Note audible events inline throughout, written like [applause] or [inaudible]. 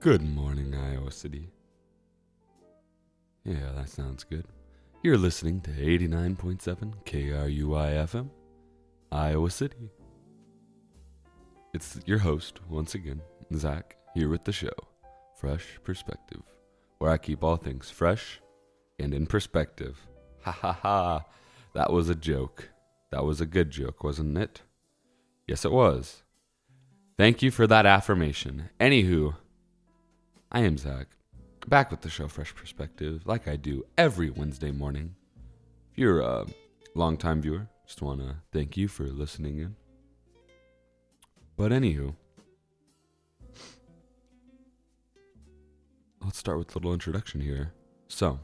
Good morning, Iowa City. Yeah, that sounds good. You're listening to 89.7 KRUI FM, Iowa City. It's your host, once again, Zach, here with the show, Fresh Perspective, where I keep all things fresh and in perspective. [laughs] Ha ha ha. That was a joke. That was a good joke, wasn't it? Yes, it was. Thank you for that affirmation. Anywho, I am Zach, back with the show Fresh Perspective, like I do every Wednesday morning. If you're a longtime viewer, just want to thank you for listening in. But anywho, let's start with a little introduction here. So,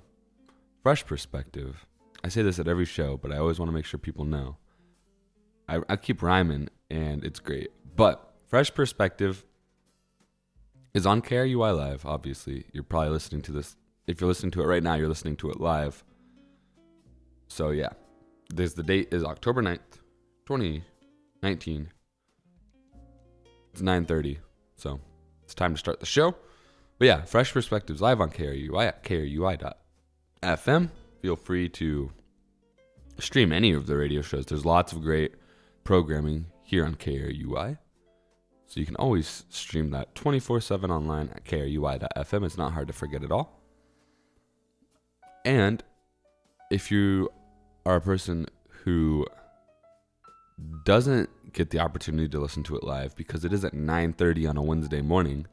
Fresh Perspective. I say this at every show, but I always want to make sure people know. I, I keep rhyming, and it's great. But Fresh Perspective is on KRUI Live, obviously. You're probably listening to this. If you're listening to it right now, you're listening to it live. So, yeah. There's the date is October 9th, 2019. It's 9.30, so it's time to start the show. But yeah, Fresh Perspectives live on KRUI at KRUI.fm. Feel free to stream any of the radio shows. There's lots of great programming here on KRUI. So you can always stream that 24 7 online at krui.fm. It's not hard to forget at all. And if you are a person who doesn't get the opportunity to listen to it live because it is at 9:30 on a Wednesday morning,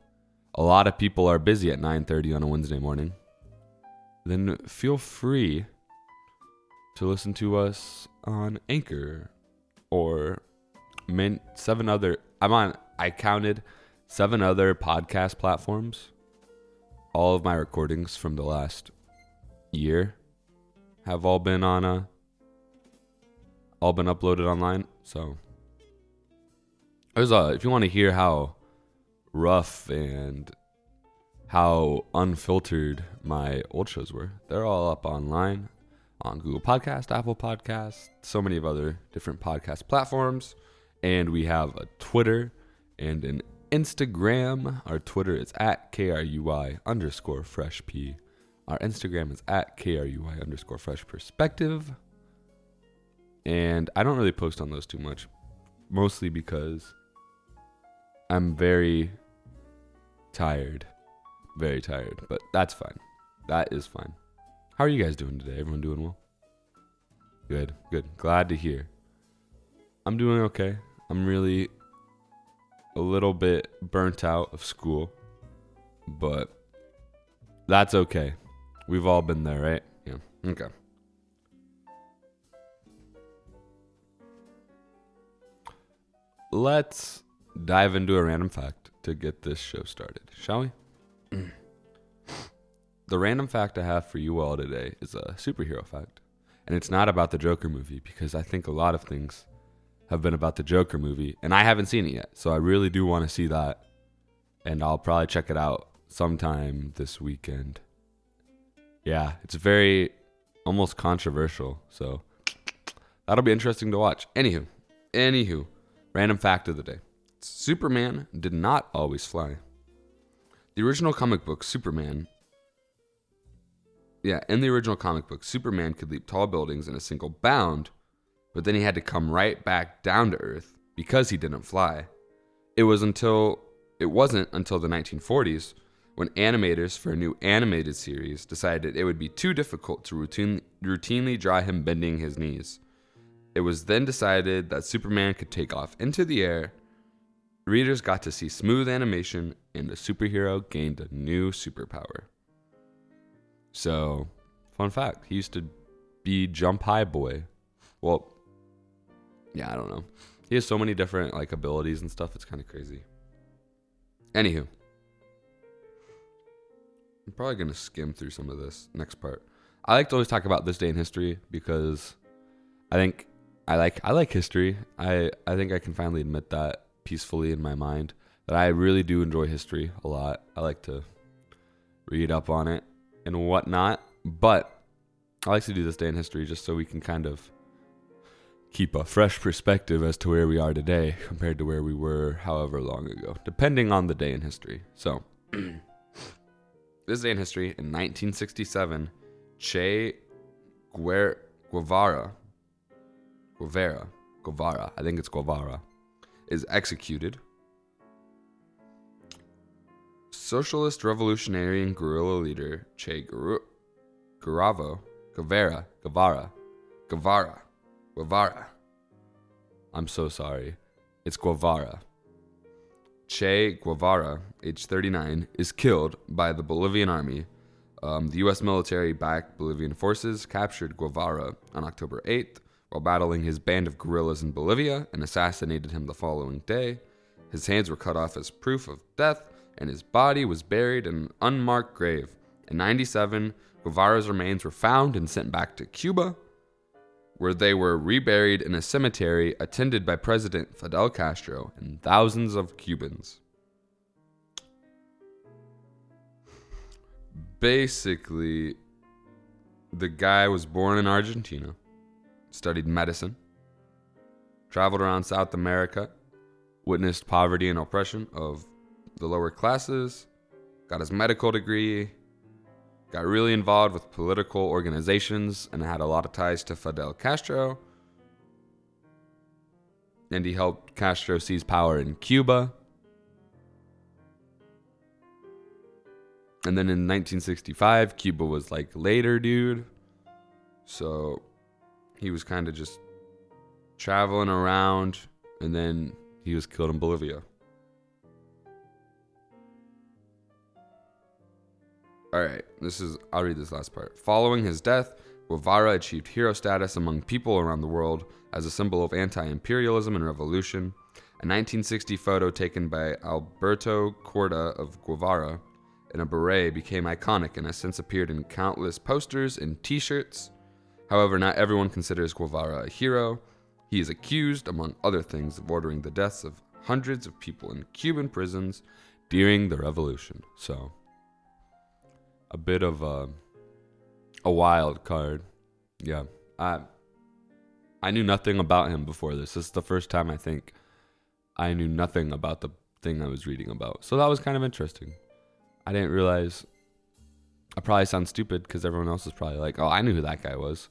a lot of people are busy at 9:30 on a Wednesday morning. Then feel free to listen to us on Anchor or Mint, seven other I'm on I counted seven other podcast platforms. All of my recordings from the last year have all been on a all been uploaded online. So there's a if you want to hear how rough and how unfiltered my old shows were, they're all up online on Google Podcast, Apple Podcast, so many of other different podcast platforms. And we have a Twitter and an Instagram. Our Twitter is at KRUI underscore fresh P. Our Instagram is at KRUI underscore fresh perspective. And I don't really post on those too much, mostly because I'm very tired. Very tired, but that's fine. That is fine. How are you guys doing today? Everyone doing well? Good, good. Glad to hear. I'm doing okay. I'm really a little bit burnt out of school, but that's okay. We've all been there, right? Yeah. Okay. Let's dive into a random fact to get this show started, shall we? [clears throat] the random fact I have for you all today is a superhero fact. And it's not about the Joker movie because I think a lot of things have been about the Joker movie, and I haven't seen it yet. So I really do want to see that, and I'll probably check it out sometime this weekend. Yeah, it's very almost controversial, so that'll be interesting to watch. Anywho, anywho, random fact of the day: Superman did not always fly. The original comic book Superman. Yeah, in the original comic book, Superman could leap tall buildings in a single bound but then he had to come right back down to Earth because he didn't fly. It was until it wasn't until the 1940s when animators for a new animated series decided it would be too difficult to routine, routinely draw him bending his knees. It was then decided that Superman could take off into the air. Readers got to see smooth animation, and the superhero gained a new superpower. So, fun fact he used to be Jump High Boy. Well, yeah, I don't know. He has so many different like abilities and stuff. It's kind of crazy. Anywho, I'm probably gonna skim through some of this next part. I like to always talk about this day in history because I think I like I like history. I I think I can finally admit that peacefully in my mind that I really do enjoy history a lot. I like to read up on it and whatnot. But I like to do this day in history just so we can kind of keep a fresh perspective as to where we are today compared to where we were however long ago, depending on the day in history. So, [clears throat] this day in history, in 1967, Che Guer- Guevara, Guevara, Guevara, I think it's Guevara, is executed. Socialist revolutionary and guerrilla leader Che Guevara, Guevara, Guevara, Guevara, Guevara. I'm so sorry. It's Guevara. Che Guevara, age 39, is killed by the Bolivian army. Um, the U.S. military backed Bolivian forces captured Guevara on October 8th while battling his band of guerrillas in Bolivia and assassinated him the following day. His hands were cut off as proof of death, and his body was buried in an unmarked grave. In 97, Guevara's remains were found and sent back to Cuba, where they were reburied in a cemetery attended by President Fidel Castro and thousands of Cubans. Basically, the guy was born in Argentina, studied medicine, traveled around South America, witnessed poverty and oppression of the lower classes, got his medical degree, got really involved with political organizations, and had a lot of ties to Fidel Castro. And he helped Castro seize power in Cuba. And then in 1965, Cuba was like later, dude. So he was kind of just traveling around, and then he was killed in Bolivia. All right, this is, I'll read this last part. Following his death, Guevara achieved hero status among people around the world as a symbol of anti imperialism and revolution. A 1960 photo taken by Alberto Korda of Guevara in a beret became iconic and has since appeared in countless posters and t shirts. However, not everyone considers Guevara a hero. He is accused, among other things, of ordering the deaths of hundreds of people in Cuban prisons during the revolution. So, a bit of a, a wild card. Yeah. I I knew nothing about him before this. This is the first time I think I knew nothing about the thing I was reading about. So that was kind of interesting. I didn't realize I probably sound stupid because everyone else is probably like, oh, I knew who that guy was.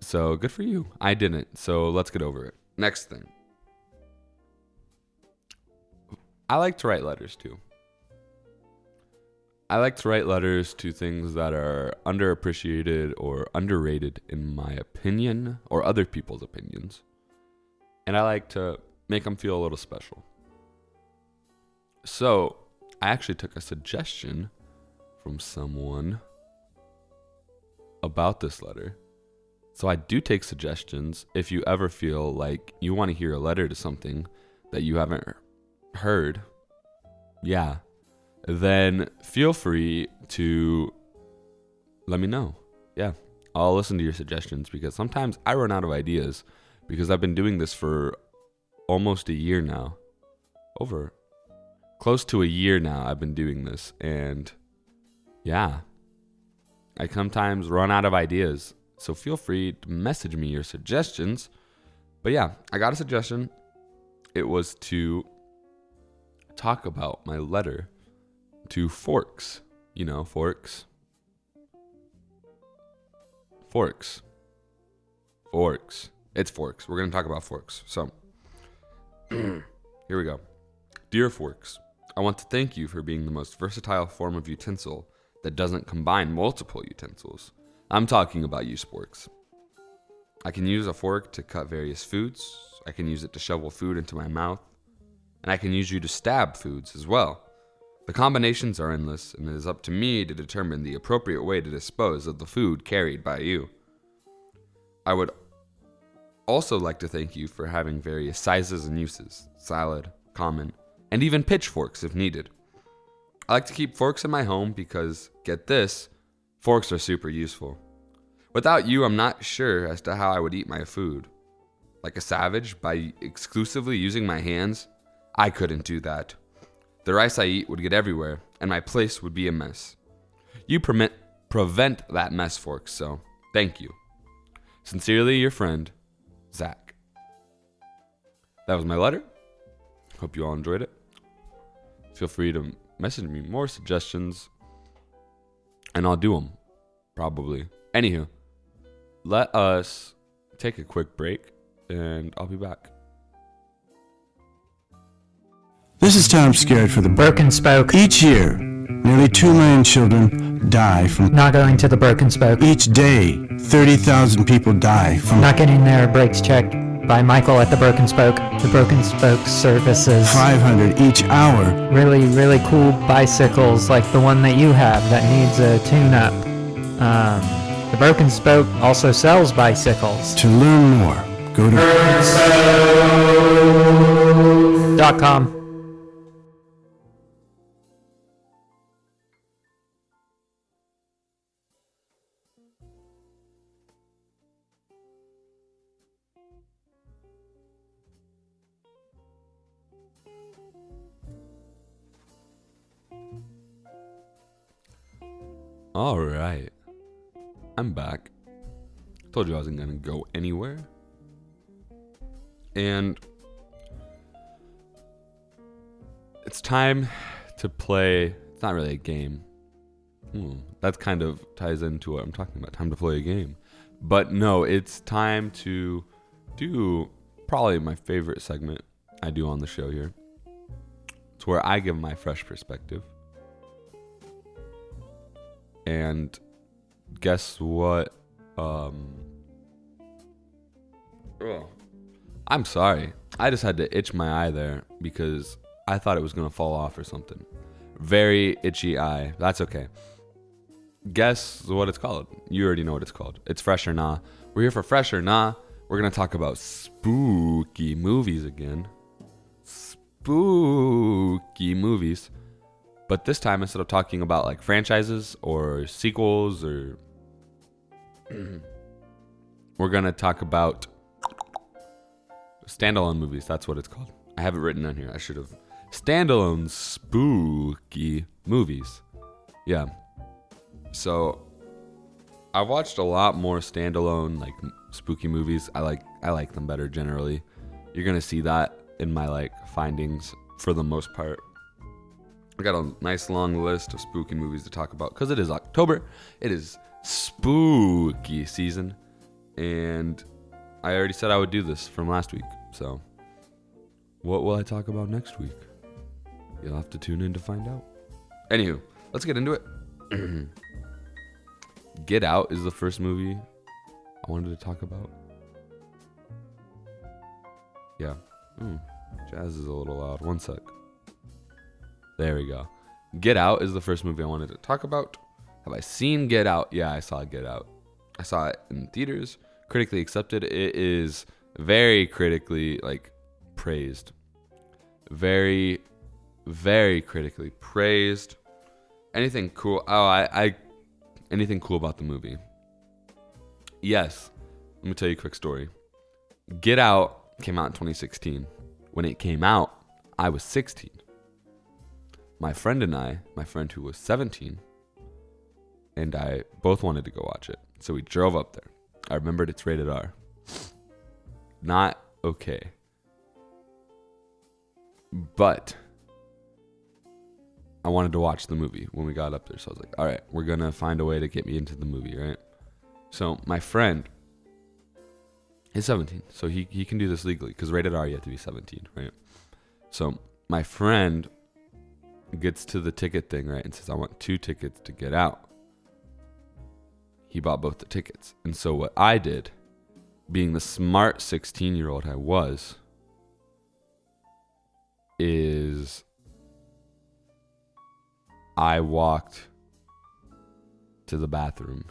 So good for you. I didn't. So let's get over it. Next thing. I like to write letters too. I like to write letters to things that are underappreciated or underrated, in my opinion, or other people's opinions. And I like to make them feel a little special. So, I actually took a suggestion from someone about this letter. So, I do take suggestions if you ever feel like you want to hear a letter to something that you haven't heard. Yeah, then feel free to let me know. Yeah, I'll listen to your suggestions because sometimes I run out of ideas because I've been doing this for almost a year now. Over close to a year now, I've been doing this. And yeah, I sometimes run out of ideas. So feel free to message me your suggestions. But yeah, I got a suggestion. It was to talk about my letter to forks. You know, forks. Forks. Forks. It's forks. We're going to talk about forks. So, [clears throat] here we go. Dear Forks, I want to thank you for being the most versatile form of utensil that doesn't combine multiple utensils. I'm talking about you, sporks. I can use a fork to cut various foods, I can use it to shovel food into my mouth, and I can use you to stab foods as well. The combinations are endless, and it is up to me to determine the appropriate way to dispose of the food carried by you. I would also like to thank you for having various sizes and uses salad, common, and even pitchforks if needed. I like to keep forks in my home because, get this, forks are super useful. Without you, I'm not sure as to how I would eat my food. Like a savage, by exclusively using my hands, I couldn't do that. The rice I eat would get everywhere, and my place would be a mess. You permit, prevent that mess, Forks, so thank you. Sincerely, your friend, Zach. That was my letter. Hope you all enjoyed it. Feel free to message me more suggestions and I'll do them probably. Anywho, let us take a quick break, and I'll be back. This is Tom Scared for the Broken Spoke. Each year, nearly 2 million children die from. Not going to the Broken Spoke. Each day, 30,000 people die from. Not getting their brakes checked by Michael at the Broken Spoke. The Broken Spoke services 500 each hour. really, really cool bicycles like the one that you have that needs a tune up. Um, the Broken Spoke also sells bicycles. To learn more, go to. Dot com. All right. I'm back. Told you I wasn't to go anywhere. And it's time to play. It's not really a game. Hmm, that kind of ties into what I'm talking about. Time to play a game. But no, it's time to do probably my favorite segment I do on the show here. It's where I give my fresh perspective. And guess what? Um. I'm sorry. I just had to itch my eye there because I thought it was to fall off or something. Very itchy eye. That's okay. Guess what it's called? You already know what it's called. It's Fresh or Nah. We're here for Fresh or Nah. We're to talk about spooky movies again. Spooky movies. But this time, instead of talking about like franchises or sequels or. [clears throat] we're going to talk about standalone movies. That's what it's called. I have it written on here. I should have. Standalone spooky movies. Yeah. So I've watched a lot more standalone like spooky movies. I like I like them better generally. You're gonna see that in my like findings for the most part. I got a nice long list of spooky movies to talk about because it is October. It is spooky season, and I already said I would do this from last week. So, what will I talk about next week? You'll have to tune in to find out. Anywho, let's get into it. [clears throat] Get Out is the first movie I wanted to talk about. Yeah. Hmm. Jazz is a little loud. One sec. There we go. Get Out is the first movie I wanted to talk about. Have I seen Get Out? Yeah, I saw Get Out. I saw it in theaters, critically accepted. It is very critically like praised. Very very critically praised. Anything cool? Oh, I, I anything cool about the movie? Yes. Let me tell you a quick story. Get Out came out in 2016. When it came out, I was 16. My friend and I, my friend who was 17, and I both wanted to go watch it. So we drove up there. I remembered it's rated R. Not okay. But I wanted to watch the movie when we got up there. So I was like, all right, we're going to find a way to get me into the movie, right? So my friend is 17. So he, he can do this legally because rated R, you have to be 17, right? So my friend gets to the ticket thing, right? And says, I want two tickets to get out. He bought both the tickets. And so what I did, being the smart 16 year old I was, is I walked to the bathroom.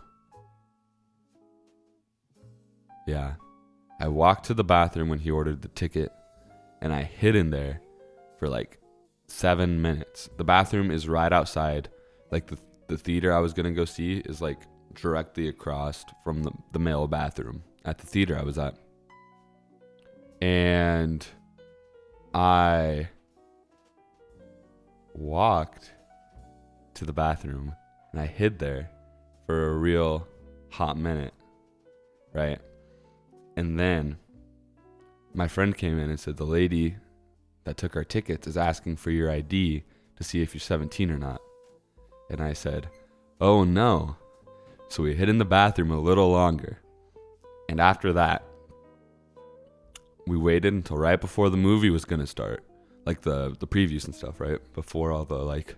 Yeah. I walked to the bathroom when he ordered the ticket and I hid in there for like seven minutes. The bathroom is right outside. Like the, the theater I was to go see is like directly across from the, the male bathroom at the theater I was at. And I walked to the bathroom and I hid there for a real hot minute, right? And then my friend came in and said, The lady that took our tickets is asking for your ID to see if you're 17 or not. And I said, Oh no. So we hid in the bathroom a little longer. And after that, we waited until right before the movie was going to start. Like the the previews and stuff, right? Before all the like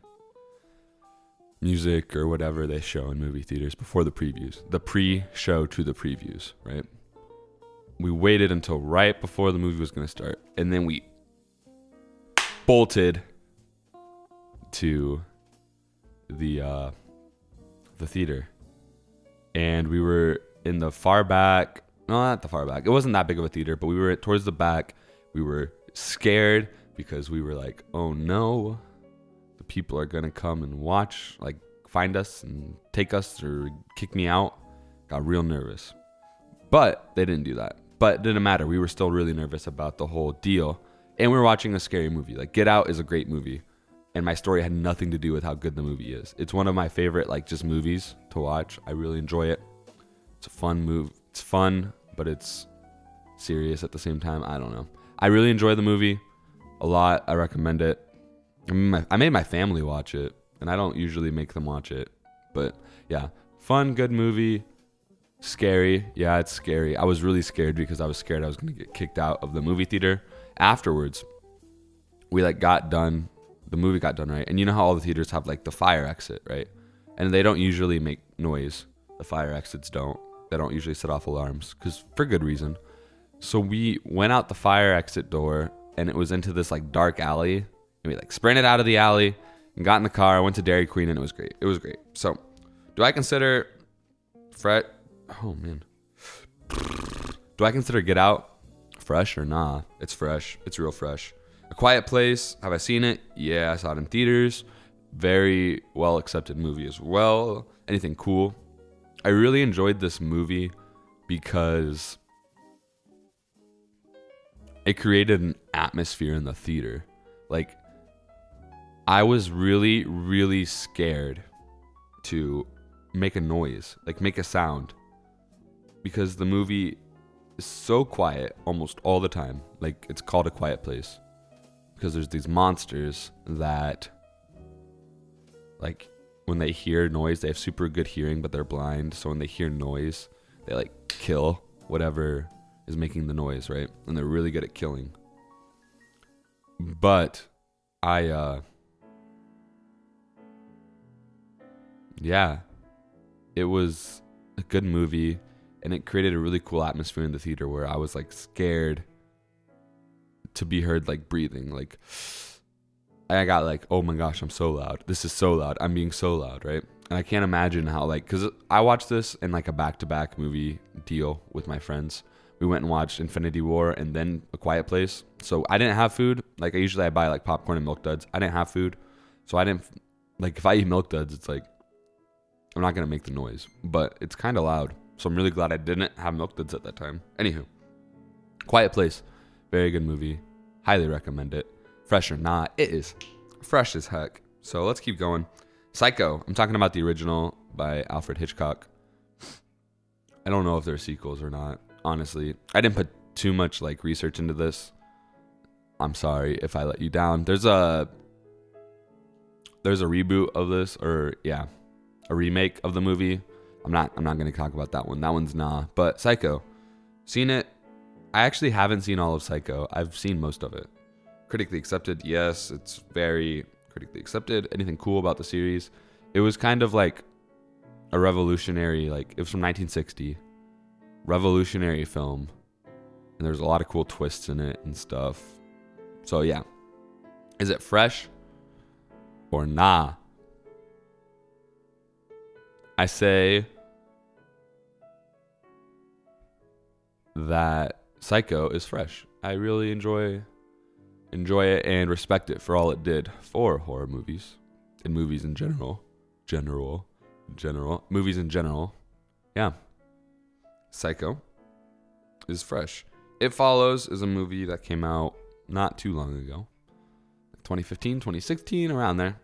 music or whatever they show in movie theaters before the previews. The pre-show to the previews, right? We waited until right before the movie was going to start and then we bolted to the uh the theater. And we were in the far back no not the far back. It wasn't that big of a theater but we were towards the back. We were scared because we were like oh no. The people are gonna come and watch like find us and take us or kick me out. Got real nervous. But they didn't do that. But it didn't matter. We were still really nervous about the whole deal and we were watching a scary movie like get out is a great movie and my story had nothing to do with how good the movie is. It's one of my favorite like just movies to watch. I really enjoy it. It's a fun move. It's fun, but it's serious at the same time. I don't know. I really enjoy the movie a lot. I recommend it. I, my, I made my family watch it, and I don't usually make them watch it. But yeah, fun, good movie. Scary. Yeah, it's scary. I was really scared because I was scared I was going to get kicked out of the movie theater afterwards. We like got done the movie got done right. And you know how all the theaters have like the fire exit, right? And they don't usually make noise. The fire exits don't. They don't usually set off alarms because for good reason. So we went out the fire exit door and it was into this like dark alley. And we like sprinted out of the alley and got in the car. I went to Dairy Queen and it was great. It was great. So do I consider Fret? Oh man. Do I consider Get Out fresh or nah? It's fresh. It's real fresh. A Quiet Place, have I seen it? Yeah, I saw it in theaters. Very well accepted movie as well. Anything cool? I really enjoyed this movie because it created an atmosphere in the theater. Like, I was really, really scared to make a noise, like make a sound, because the movie is so quiet almost all the time. Like, it's called A Quiet Place. Because there's these monsters that like when they hear noise they have super good hearing but they're blind. So when they hear noise they like kill whatever is making the noise right? And they're really good at killing. But i uh yeah. It was a good movie and it created a really cool atmosphere in the theater where i was like scared to be heard like breathing like i got like oh my gosh i'm so loud. This is so loud. I'm being so loud right? And i can't imagine how like because i watched this in like a back-to-back movie deal with my friends. We went and watched infinity war and then a quiet place. So i didn't have food. Like i usually i buy like popcorn and milk duds. I didn't have food. So i didn't like if i eat milk duds it's like i'm not gonna make the noise but it's kind of loud so i'm really glad i didn't have milk duds at that time anywho quiet place very good movie. Highly recommend it. Fresh or not, it is fresh as heck. So let's keep going. Psycho. I'm talking about the original by Alfred Hitchcock. I don't know if there are sequels or not. Honestly, I didn't put too much like research into this. I'm sorry if I let you down. There's a there's a reboot of this or yeah, a remake of the movie. I'm not I'm not going to talk about that one. That one's nah, but Psycho. Seen it I actually haven't seen all of Psycho. I've seen most of it. Critically accepted, yes, it's very critically accepted. Anything cool about the series? It was kind of like a revolutionary, like it was from 1960, revolutionary film, and there's a lot of cool twists in it and stuff. So yeah, is it fresh or nah? I say that Psycho is fresh. I really enjoy enjoy it and respect it for all it did for horror movies and movies in general. General. General. Movies in general. Yeah. Psycho is fresh. It Follows is a movie that came out not too long ago. 2015, 2016, around there.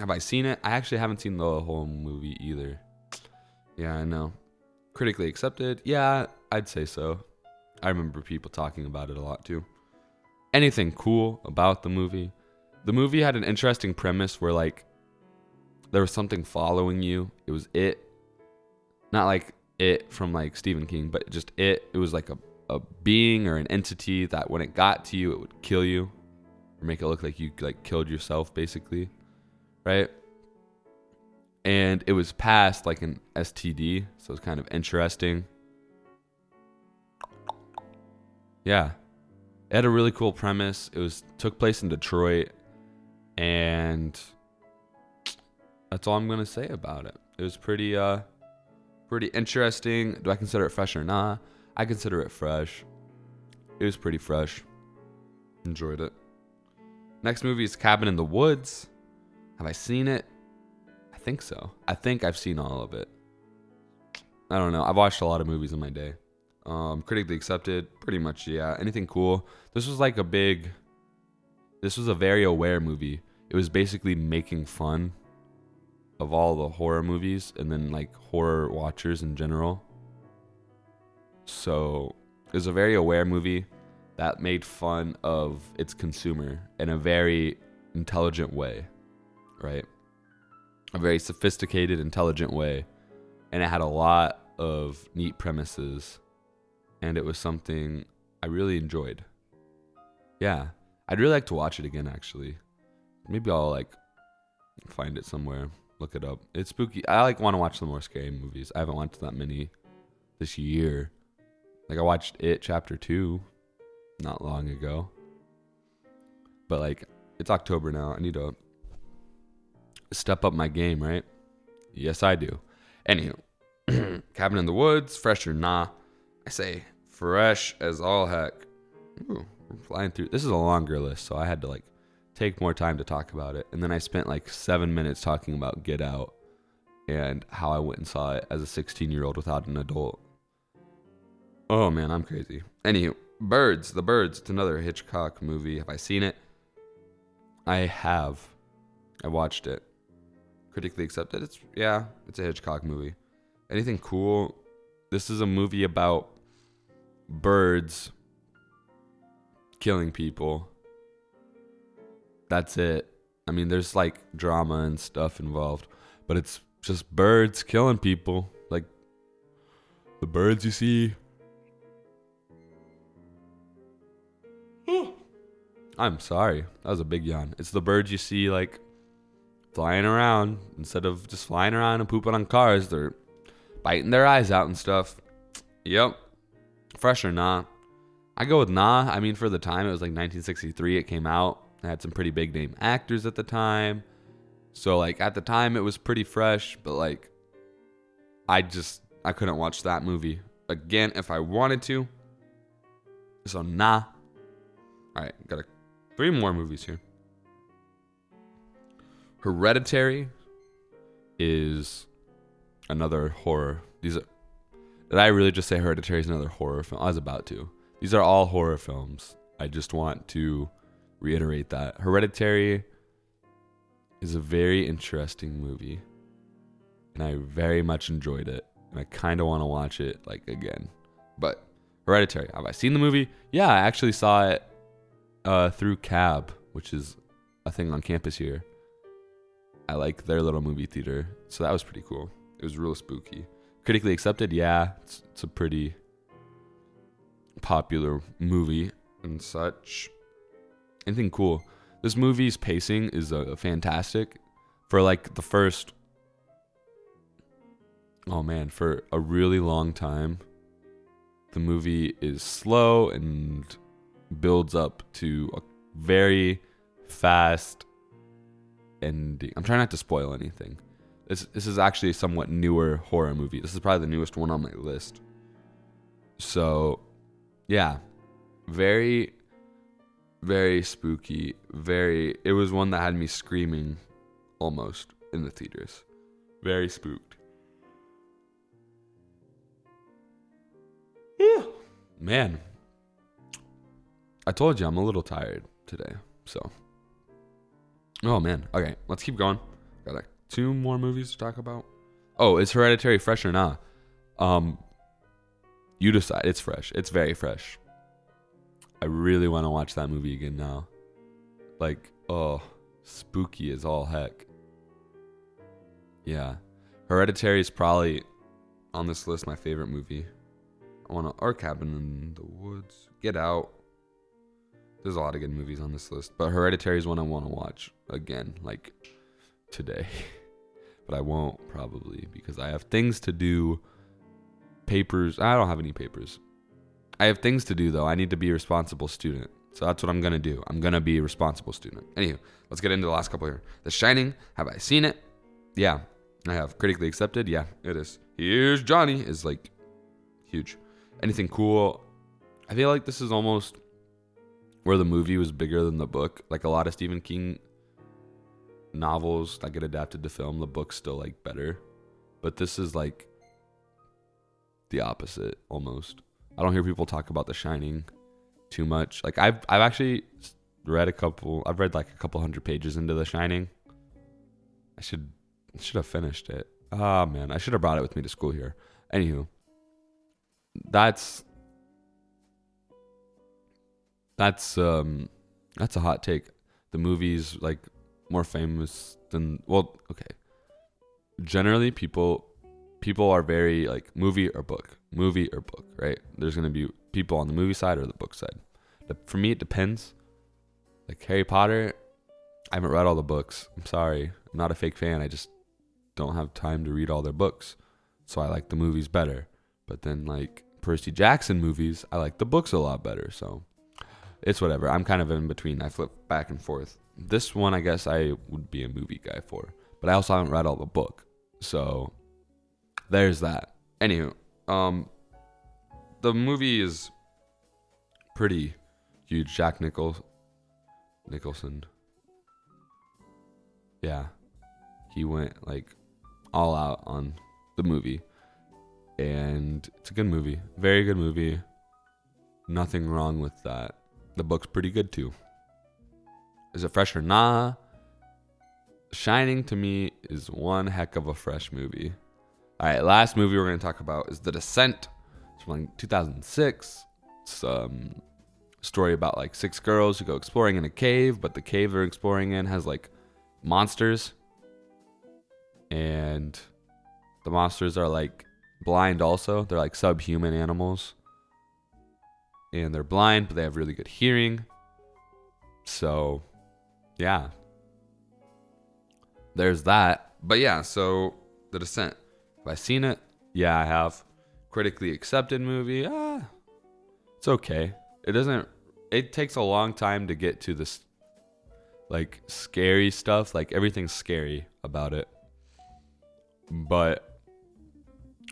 Have I seen it? I actually haven't seen the whole movie either. Yeah, I know. Critically accepted? Yeah, I'd say so. I remember people talking about it a lot too. Anything cool about the movie? The movie had an interesting premise where like there was something following you. It was it. Not like it from like Stephen King, but just it. It was like a, a being or an entity that when it got to you, it would kill you or make it look like you like killed yourself basically. Right? And it was passed like an STD, so it's kind of interesting. Yeah. It had a really cool premise. It was took place in Detroit and that's all I'm gonna say about it. It was pretty uh pretty interesting. Do I consider it fresh or nah? I consider it fresh. It was pretty fresh. Enjoyed it. Next movie is Cabin in the Woods. Have I seen it? I think so. I think I've seen all of it. I don't know. I've watched a lot of movies in my day. Um, critically accepted, pretty much, yeah. Anything cool? This was like a big. This was a very aware movie. It was basically making fun of all the horror movies and then like horror watchers in general. So it was a very aware movie that made fun of its consumer in a very intelligent way, right? A very sophisticated, intelligent way. And it had a lot of neat premises. And it was something I really enjoyed. Yeah. I'd really like to watch it again, actually. Maybe I'll like find it somewhere look it up. It's spooky. I like want to watch some more scary movies. I haven't watched that many this year. Like I watched It Chapter 2 not long ago. But like it's October now. I need to step up my game, right? Yes, I do. Anywho, [clears throat] Cabin in the Woods, fresh or nah? I say fresh as all heck. Ooh, we're flying through. This is a longer list, so I had to like take more time to talk about it. And then I spent like seven minutes talking about Get Out and how I went and saw it as a 16 year old without an adult. Oh man, I'm crazy. Anywho, Birds, The Birds, it's another Hitchcock movie. Have I seen it? I have. I watched it. Critically accepted. It's yeah, it's a Hitchcock movie. Anything cool? This is a movie about birds killing people that's it. I mean, there's like drama and stuff involved, but it's just birds killing people. Like the birds you see. Hmm. I'm sorry. That was a big yawn. It's the birds you see like flying around instead of just flying around and pooping on cars. They're biting their eyes out and stuff. Yep. Fresh or nah? I go with nah. I mean, for the time, it was like 1963. It came out. I had some pretty big name actors at the time. So like at the time it was pretty fresh, but like I just I couldn't watch that movie again if I wanted to. So nah. All right, got a, three more movies here. Hereditary is another horror. These are did I really just say Hereditary is another horror film? I was about to. These are all horror films. I just want to reiterate that. Hereditary is a very interesting movie, and I very much enjoyed it, and I kind of want to watch it like again. But Hereditary, have I seen the movie? Yeah, I actually saw it uh, through Cab, which is a thing on campus here. I like their little movie theater, so that was pretty cool. It was real spooky. Critically accepted, yeah, it's, it's a pretty popular movie and such anything cool. This movie's pacing is uh, fantastic. For like the first, oh man, for a really long time, the movie is slow and builds up to a very fast ending. I'm trying not to spoil anything. This this is actually a somewhat newer horror movie. This is probably the newest one on my list. So, yeah, very very spooky. Very. It was one that had me screaming almost in the theaters. Very spooked. Yeah. Man, I told you I'm a little tired today. So, oh man. Okay, let's keep going. Got like two more movies to talk about. Oh, is Hereditary fresh or not? Um, you decide. It's fresh. It's very fresh. I really want to watch that movie again now. Like, oh, spooky as all heck. Yeah. Hereditary is probably on this list my favorite movie. I want to or Cabin in the Woods. Get Out. There's a lot of good movies on this list, but Hereditary is one I want to watch again, like today. [laughs] but I won't probably because I have things to do. Papers. I don't have any papers. I have things to do though. I need to be a responsible student. So that's what I'm gonna do. I'm gonna be a responsible student. Anywho, let's get into the last couple here. The Shining. Have I seen it? Yeah, I have. Critically accepted. Yeah, it is. Here's Johnny is like huge. Anything cool? I feel like this is almost where the movie was bigger than the book. Like a lot of Stephen King novels that get adapted to film, the book's still like better. But this is like the opposite almost. I don't hear people talk about The Shining too much. Like I've I've actually read a couple. I've read like a couple hundred pages into The Shining. I should should have finished it. Ah man, I should have brought it with me to school here. Anywho, that's that's um that's a hot take. The movie's like more famous than well, okay. Generally, people people are very like movie or book, movie or book, right? There's gonna be people on the movie side or the book side. For me, it depends. Like Harry Potter, I haven't read all the books. I'm sorry, I'm not a fake fan. I just don't have time to read all their books, so I like the movies better. But then like Percy Jackson movies, I like the books a lot better. So it's whatever. I'm kind of in between. I flip back and forth. This one, I guess I would be a movie guy for, but I also haven't read all the book, so there's that. Anywho, um, the movie is pretty huge. Jack Nichols, Nicholson, yeah, he went like all out on the movie, and it's a good movie, very good movie. Nothing wrong with that. The book's pretty good too. Is it fresh or nah? Shining to me is one heck of a fresh movie. All right, last movie we're going to talk about is The Descent. It's from like 2006. It's um, a story about like six girls who go exploring in a cave, but the cave they're exploring in has like monsters. And the monsters are like blind also. They're like subhuman animals. And they're blind, but they have really good hearing. So, yeah. There's that. But yeah, so The Descent. Have I seen it? Yeah, I have. Critically accepted movie? Ah, it's okay. It doesn't. It takes a long time to get to this, like scary stuff. Like everything's scary about it, but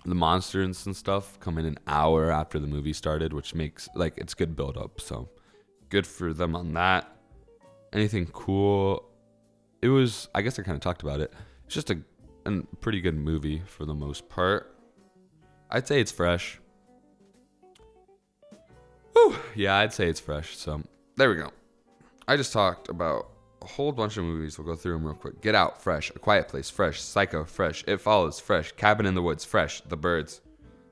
the monsters and stuff come in an hour after the movie started, which makes like it's good build up. So good for them on that. Anything cool? It was. I guess I kind of talked about it. It's just a, a pretty good movie for the most part. I'd say it's fresh. Whew. Yeah, I'd say it's fresh. So there we go. I just talked about a whole bunch of movies. We'll go through them real quick. Get Out, fresh. A Quiet Place, fresh. Psycho, fresh. It Follows, fresh. Cabin in the Woods, fresh. The Birds,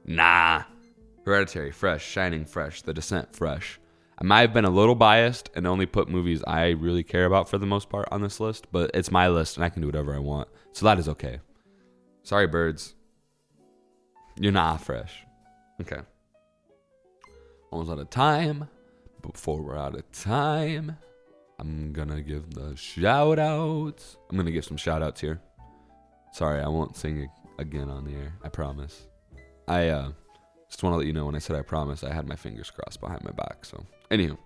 nah. Hereditary, fresh. Shining, fresh. The Descent, fresh. I might have been a little biased and only put movies I really care about for the most part on this list, but it's my list and I can do whatever I want. So that is okay. Sorry, birds. You're not fresh. Okay. Almost out of time. Before we're out of time, I'm gonna give the shout outs. I'm gonna give some shout outs here. Sorry, I won't sing again on the air. I promise. I uh, just want to let you know when I said I promise, I had my fingers crossed behind my back. So, anywho,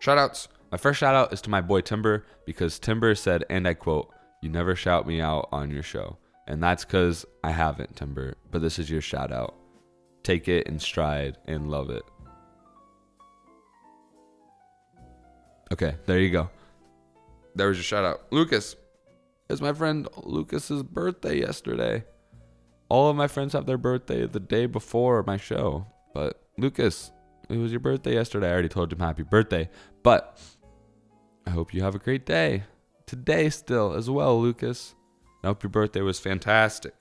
shout outs. My first shout out is to my boy Timber because Timber said, and I quote, You never shout me out on your show. And that's because I haven't, Timber. But this is your shout out. Take it in stride and love it. Okay, there you go. There was your shout out. Lucas. It's my friend Lucas's birthday yesterday. All of my friends have their birthday the day before my show. But Lucas, it was your birthday yesterday. I already told him happy birthday. But I hope you have a great day. Today still as well, Lucas. I hope your birthday was fantastic.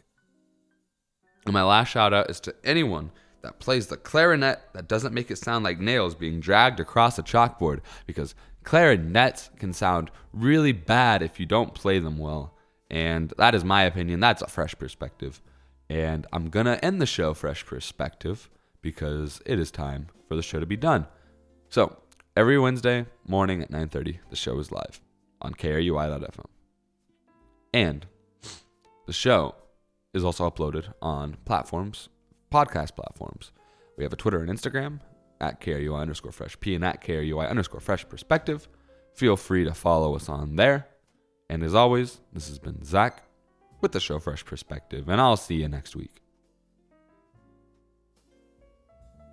And my last shout out is to anyone that plays the clarinet that doesn't make it sound like nails being dragged across a chalkboard because clarinets can sound really bad if you don't play them well. And that is my opinion. That's a fresh perspective. And I'm going to end the show fresh perspective because it is time for the show to be done. So, every Wednesday morning at 9:30, the show is live on krui.fm. And the show is also uploaded on platforms, podcast platforms. We have a Twitter and Instagram at KRUI underscore fresh P and at KRUI underscore fresh perspective. Feel free to follow us on there. And as always, this has been Zach with the show Fresh Perspective, and I'll see you next week.